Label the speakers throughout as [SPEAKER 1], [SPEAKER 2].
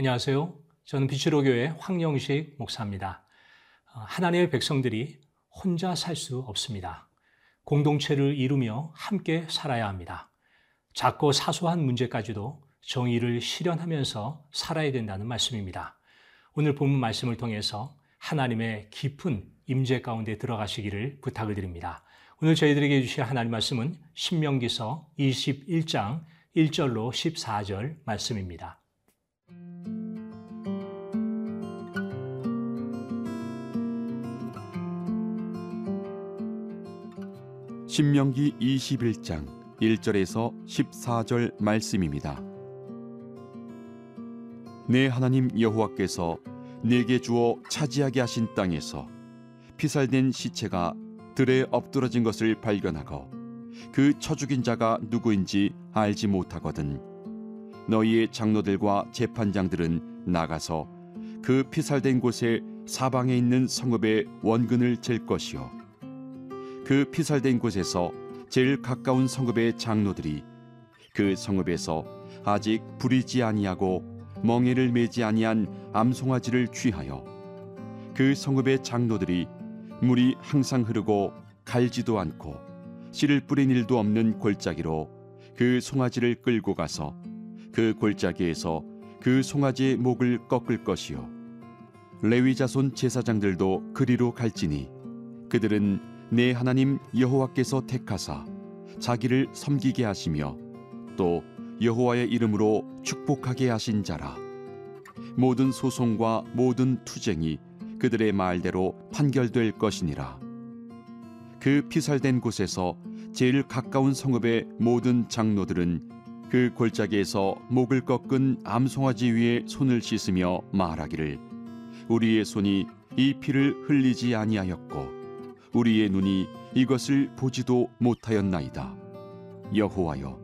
[SPEAKER 1] 안녕하세요. 저는 비치로 교회 황영식 목사입니다. 어, 하나님의 백성들이 혼자 살 수 없습니다. 공동체를 이루며 함께 살아야 합니다. 작고 사소한 문제까지도 정의를 실현하면서 살아야 된다는 말씀입니다. 오늘 본문 말씀을 통해서 하나님의 깊은 임재 가운데 들어가시기를 부탁을 드립니다. 오늘 저희들에게 주실 하나님 말씀은 신명기서 21장 1절로 14절 말씀입니다.
[SPEAKER 2] 신명기 21장 1절에서 14절 말씀입니다. 내 하나님 여호와께서 내게 주어 차지하게 하신 땅에서 피살된 시체가 들에 엎드러진 것을 발견하고 그 처죽인 자가 누구인지 알지 못하거든 너희의 장로들과 재판장들은 나가서 그 피살된 곳에 사방에 있는 성읍의 원근을 잴 것이요 그 피살된 곳에서 제일 가까운 성읍의 장로들이 그 성읍에서 아직 부리지 아니하고 멍에를 매지 아니한 암송아지를 취하여 그 성읍의 장로들이 물이 항상 흐르고 갈지도 않고 씨를 뿌린 일도 없는 골짜기로 그 송아지를 끌고 가서 그 골짜기에서 그 송아지의 목을 꺾을 것이요. 레위 자손 제사장들도 그리로 갈지니 그들은 내 하나님 여호와께서 택하사 자기를 섬기게 하시며 또 여호와의 이름으로 축복하게 하신 자라. 모든 소송과 모든 투쟁이 그들의 말대로 판결될 것이니라. 그 피살된 곳에서 제일 가까운 성읍의 모든 장로들은 그 골짜기에서 목을 꺾은 암송아지 위에 손을 씻으며 말하기를 우리의 손이 이 피를 흘리지 아니하였고 우리의 눈이 이것을 보지도 못하였나이다. 여호와여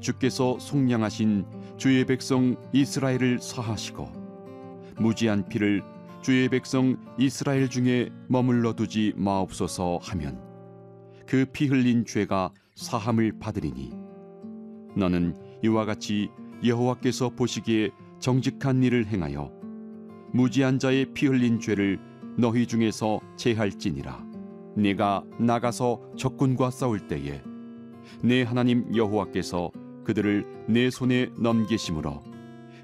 [SPEAKER 2] 주께서 속량하신 주의 백성 이스라엘을 사하시고 무지한 피를 주의 백성 이스라엘 중에 머물러 두지 마옵소서 하면 그 피 흘린 죄가 사함을 받으리니 너는 이와 같이 여호와께서 보시기에 정직한 일을 행하여 무지한 자의 피 흘린 죄를 너희 중에서 제할지니라 네가 나가서 적군과 싸울 때에 내 하나님 여호와께서 그들을 내 손에 넘기심으로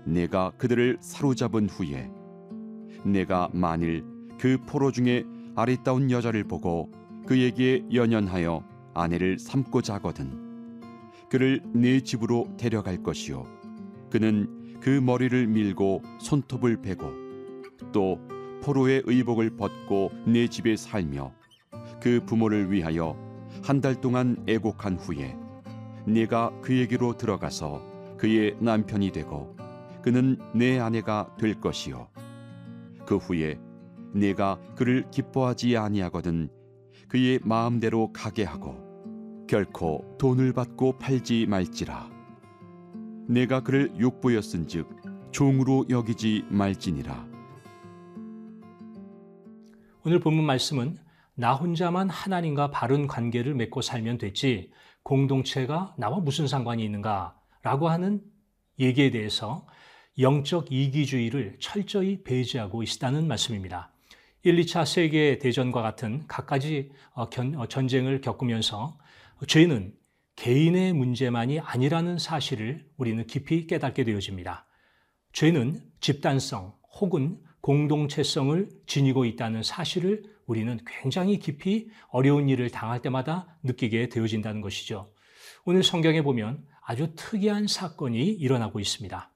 [SPEAKER 2] 내가 그들을 사로잡은 후에 내가 만일 그 포로 중에 아리따운 여자를 보고 그에게 연연하여 아내를 삼고자 하거든 그를 내 집으로 데려갈 것이요 그는 그 머리를 밀고 손톱을 베고 또 포로의 의복을 벗고 내 집에 살며 그 부모를 위하여 한 달 동안 애곡한 후에 네가 그에게로 들어가서 그의 남편이 되고 그는 내 아내가 될 것이요. 그 후에 네가 그를 기뻐하지 아니하거든 그의 마음대로 가게 하고 결코 돈을 받고 팔지 말지라. 내가 그를 욕보였은즉 종으로 여기지 말지니라.
[SPEAKER 1] 오늘 본문 말씀은 나 혼자만 하나님과 바른 관계를 맺고 살면 됐지 공동체가 나와 무슨 상관이 있는가 라고 하는 얘기에 대해서 영적 이기주의를 철저히 배제하고 있다는 말씀입니다. 1, 2차 세계 대전과 같은 각가지 어, 어, 전쟁을 겪으면서 죄는 개인의 문제만이 아니라는 사실을 우리는 깊이 깨닫게 되어집니다. 죄는 집단성 혹은 공동체성을 지니고 있다는 사실을 우리는 굉장히 깊이 어려운 일을 당할 때마다 느끼게 되어진다는 것이죠. 오늘 성경에 보면 아주 특이한 사건이 일어나고 있습니다.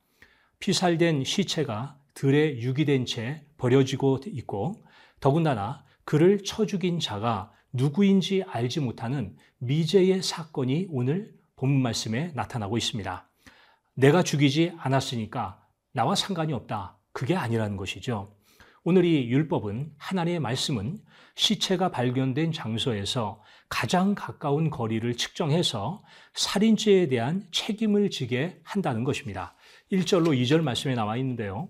[SPEAKER 1] 피살된 시체가 들에 유기된 채 버려지고 있고 더군다나 그를 쳐 죽인 자가 누구인지 알지 못하는 미제의 사건이 오늘 본문 말씀에 나타나고 있습니다. 내가 죽이지 않았으니까 나와 상관이 없다. 그게 아니라는 것이죠. 오늘 이 율법은 하나님의 말씀은 시체가 발견된 장소에서 가장 가까운 거리를 측정해서 살인죄에 대한 책임을 지게 한다는 것입니다. 1절로 2절 말씀에 나와 있는데요.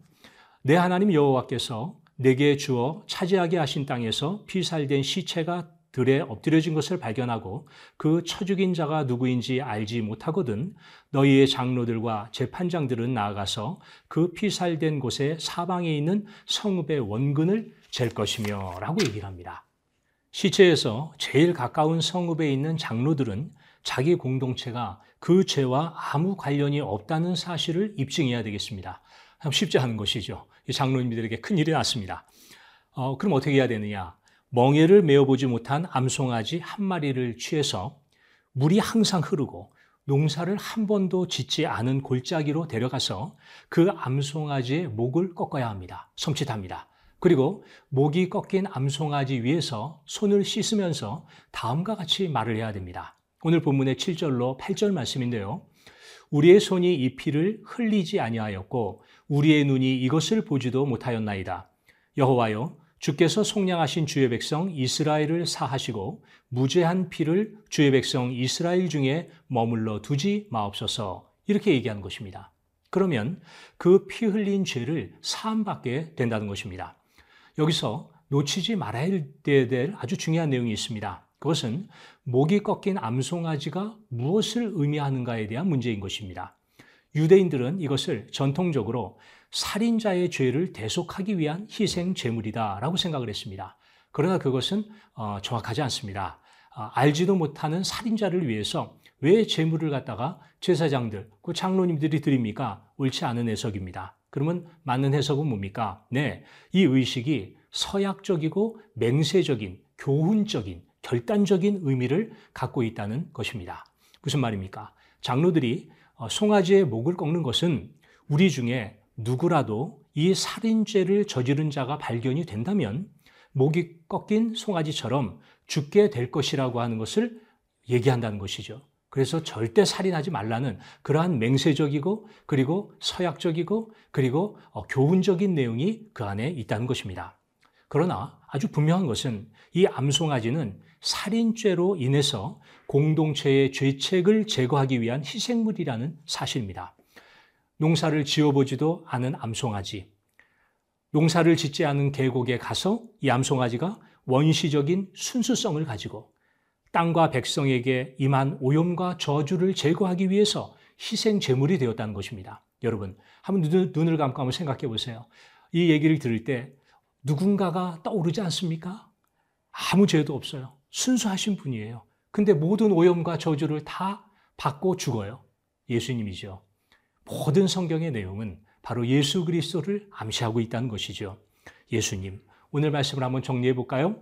[SPEAKER 1] 내 하나님 여호와께서 내게 주어 차지하게 하신 땅에서 피살된 시체가 들에 엎드려진 것을 발견하고 그쳐 죽인 자가 누구인지 알지 못하거든 너희의 장로들과 재판장들은 나아가서 그 피살된 곳에 사방에 있는 성읍의 원근을 잴 것이며 라고 얘기를 합니다. 시체에서 제일 가까운 성읍에 있는 장로들은 자기 공동체가 그 죄와 아무 관련이 없다는 사실을 입증해야 되겠습니다. 쉽지 않은 것이죠. 장로님들에게 큰 일이 났습니다. 어, 그럼 어떻게 해야 되느냐? 멍에를 메어보지 못한 암송아지 한 마리를 취해서 물이 항상 흐르고 농사를 한 번도 짓지 않은 골짜기로 데려가서 그 암송아지의 목을 꺾어야 합니다. 섬찟합니다. 그리고 목이 꺾인 암송아지 위에서 손을 씻으면서 다음과 같이 말을 해야 됩니다. 오늘 본문의 7절로 8절 말씀인데요. 우리의 손이 이 피를 흘리지 아니하였고 우리의 눈이 이것을 보지도 못하였나이다. 여호와여 주께서 속량하신 주의 백성 이스라엘을 사하시고 무죄한 피를 주의 백성 이스라엘 중에 머물러 두지 마옵소서 이렇게 얘기하는 것입니다. 그러면 그 피 흘린 죄를 사함받게 된다는 것입니다. 여기서 놓치지 말아야 될 아주 중요한 내용이 있습니다. 그것은 목이 꺾인 암송아지가 무엇을 의미하는가에 대한 문제인 것입니다. 유대인들은 이것을 전통적으로 살인자의 죄를 대속하기 위한 희생 제물이다라고 생각을 했습니다. 그러나 그것은 어, 정확하지 않습니다. 아, 알지도 못하는 살인자를 위해서 왜 제물을 갖다가 제사장들, 그 장로님들이 드립니까? 옳지 않은 해석입니다. 그러면 맞는 해석은 뭡니까? 네, 이 의식이 서약적이고 맹세적인, 교훈적인, 결단적인 의미를 갖고 있다는 것입니다. 무슨 말입니까? 장로들이 어, 송아지의 목을 꺾는 것은 우리 중에 누구라도 이 살인죄를 저지른 자가 발견이 된다면 목이 꺾인 송아지처럼 죽게 될 것이라고 하는 것을 얘기한다는 것이죠. 그래서 절대 살인하지 말라는 그러한 맹세적이고 그리고 서약적이고 그리고 어, 교훈적인 내용이 그 안에 있다는 것입니다. 그러나 아주 분명한 것은 이 암송아지는 살인죄로 인해서 공동체의 죄책을 제거하기 위한 희생물이라는 사실입니다. 농사를 지어보지도 않은 암송아지, 농사를 짓지 않은 계곡에 가서 이 암송아지가 원시적인 순수성을 가지고 땅과 백성에게 임한 오염과 저주를 제거하기 위해서 희생 제물이 되었다는 것입니다. 여러분, 한번 눈을 감고 한번 생각해 보세요. 이 얘기를 들을 때 누군가가 떠오르지 않습니까? 아무 죄도 없어요. 순수하신 분이에요. 근데 모든 오염과 저주를 다 받고 죽어요. 예수님이죠. 모든 성경의 내용은 바로 예수 그리스도를 암시하고 있다는 것이죠. 예수님, 오늘 말씀을 한번 정리해 볼까요?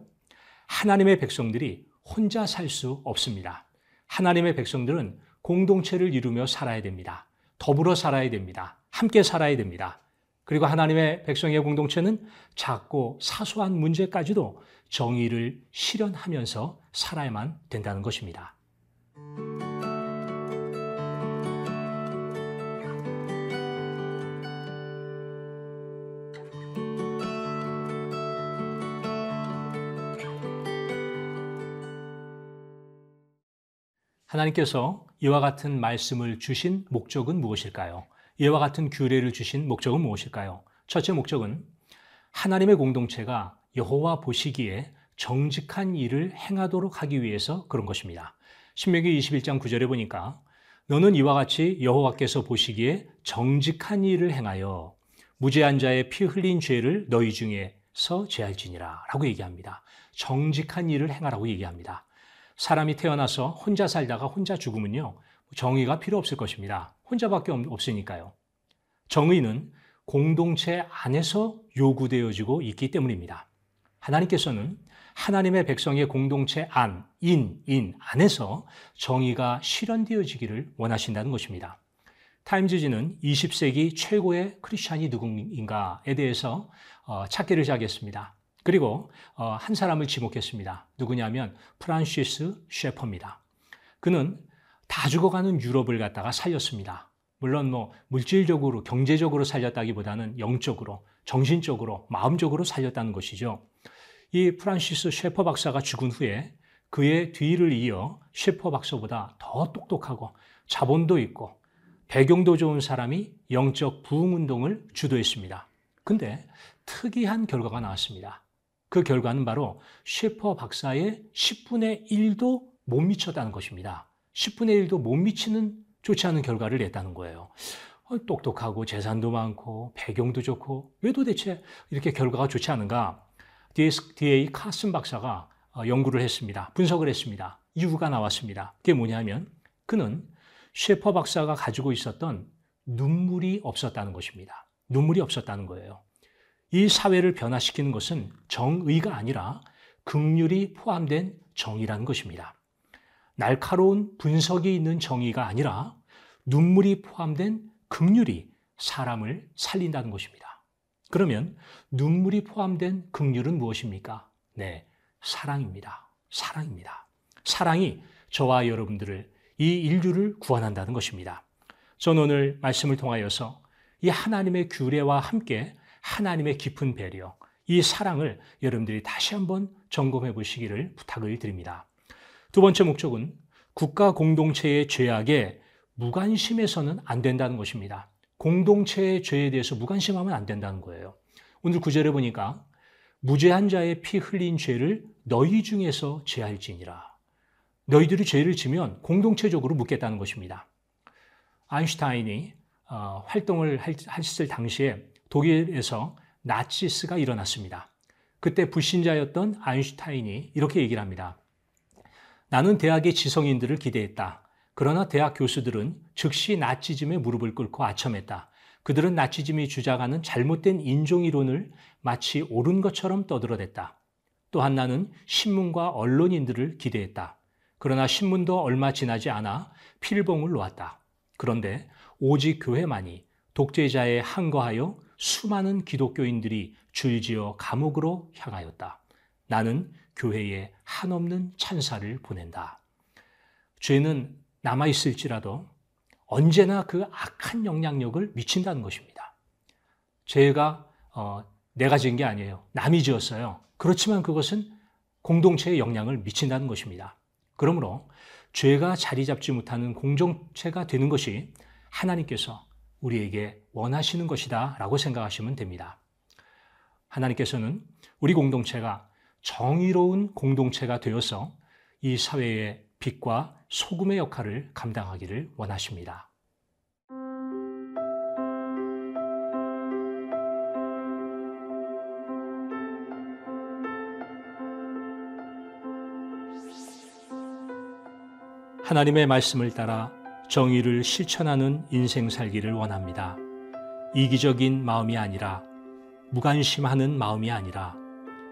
[SPEAKER 1] 하나님의 백성들이 혼자 살 수 없습니다. 하나님의 백성들은 공동체를 이루며 살아야 됩니다. 더불어 살아야 됩니다. 함께 살아야 됩니다. 그리고 하나님의 백성의 공동체는 작고 사소한 문제까지도 정의를 실현하면서 살아야만 된다는 것입니다. 하나님께서 이와 같은 말씀을 주신 목적은 무엇일까요? 이와 같은 규례를 주신 목적은 무엇일까요? 첫째 목적은 하나님의 공동체가 여호와 보시기에 정직한 일을 행하도록 하기 위해서 그런 것입니다. 신명기 21장 9절에 보니까 너는 이와 같이 여호와께서 보시기에 정직한 일을 행하여 무죄한 자의 피 흘린 죄를 너희 중에서 제할지니라 라고 얘기합니다. 정직한 일을 행하라고 얘기합니다. 사람이 태어나서 혼자 살다가 혼자 죽으면요. 정의가 필요 없을 것입니다. 혼자밖에 없으니까요. 정의는 공동체 안에서 요구되어지고 있기 때문입니다. 하나님께서는 하나님의 백성의 공동체 안, 인, 인 안에서 정의가 실현되어지기를 원하신다는 것입니다. 타임즈지는 20세기 최고의 크리스찬이 누구인가에 대해서 어, 찾기를 시작했습니다. 그리고 어, 한 사람을 지목했습니다. 누구냐면 프란시스 셰퍼입니다. 그는 다 죽어가는 유럽을 갖다가 살렸습니다. 물론 뭐 물질적으로 경제적으로 살렸다기보다는 영적으로 정신적으로 마음적으로 살렸다는 것이죠. 이 프란시스 셰퍼 박사가 죽은 후에 그의 뒤를 이어 셰퍼 박사보다 더 똑똑하고 자본도 있고 배경도 좋은 사람이 영적 부흥 운동을 주도했습니다. 근데 특이한 결과가 나왔습니다. 그 결과는 바로 셰퍼 박사의 10분의 1도 못 미쳤다는 것입니다. 10분의 1도 못 미치는 좋지 않은 결과를 냈다는 거예요. 어, 똑똑하고 재산도 많고 배경도 좋고 왜 도대체 이렇게 결과가 좋지 않은가? DA 카슨 박사가 어, 연구를 했습니다. 분석을 했습니다. 이유가 나왔습니다. 그게 뭐냐면 그는 셰퍼 박사가 가지고 있었던 눈물이 없었다는 것입니다. 눈물이 없었다는 거예요. 이 사회를 변화시키는 것은 정의가 아니라 극률이 포함된 정의라는 것입니다. 날카로운 분석이 있는 정의가 아니라 눈물이 포함된 극률이 사람을 살린다는 것입니다. 그러면 눈물이 포함된 극률은 무엇입니까? 네, 사랑입니다. 사랑입니다. 사랑이 저와 여러분들을 이 인류를 구원한다는 것입니다. 전 오늘 말씀을 통하여서 이 하나님의 규례와 함께 하나님의 깊은 배려, 이 사랑을 여러분들이 다시 한번 점검해 보시기를 부탁을 드립니다. 두 번째 목적은 국가 공동체의 죄악에 무관심해서는 안 된다는 것입니다. 공동체의 죄에 대해서 무관심하면 안 된다는 거예요. 오늘 구절에 보니까 무죄한 자의 피 흘린 죄를 너희 중에서 제할지니라. 너희들이 죄를 지면 공동체적으로 묻겠다는 것입니다. 아인슈타인이 어, 활동을 했을 당시에 독일에서 나치스가 일어났습니다. 그때 불신자였던 아인슈타인이 이렇게 얘기를 합니다. 나는 대학의 지성인들을 기대했다. 그러나 대학 교수들은 즉시 나치즘에 무릎을 꿇고 아첨했다. 그들은 나치즘이 주장하는 잘못된 인종이론을 마치 옳은 것처럼 떠들어댔다. 또한 나는 신문과 언론인들을 기대했다. 그러나 신문도 얼마 지나지 않아 필봉을 놓았다. 그런데 오직 교회만이 독재자에 항거하여 수많은 기독교인들이 줄지어 감옥으로 향하였다. 나는 교회에 한없는 찬사를 보낸다. 죄는 남아있을지라도 언제나 그 악한 영향력을 미친다는 것입니다. 죄가 어, 내가 지은 게 아니에요. 남이 지었어요. 그렇지만 그것은 공동체에 영향을 미친다는 것입니다. 그러므로 죄가 자리 잡지 못하는 공동체가 되는 것이 하나님께서 우리에게 원하시는 것이다 라고 생각하시면 됩니다. 하나님께서는 우리 공동체가 정의로운 공동체가 되어서 이 사회의 빛과 소금의 역할을 감당하기를 원하십니다. 하나님의 말씀을 따라 정의를 실천하는 인생 살기를 원합니다. 이기적인 마음이 아니라 무관심하는 마음이 아니라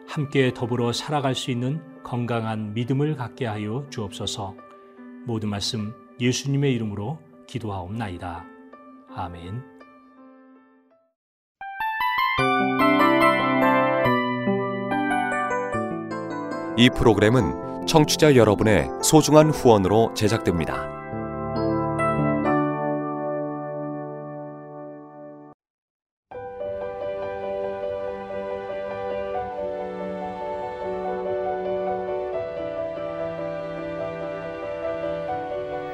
[SPEAKER 1] 함께 더불어 살아갈 수 있는 건강한 믿음을 갖게 하여 주옵소서. 모든 말씀 예수님의 이름으로 기도하옵나이다. 아멘.
[SPEAKER 3] 이 프로그램은 청취자 여러분의 소중한 후원으로 제작됩니다.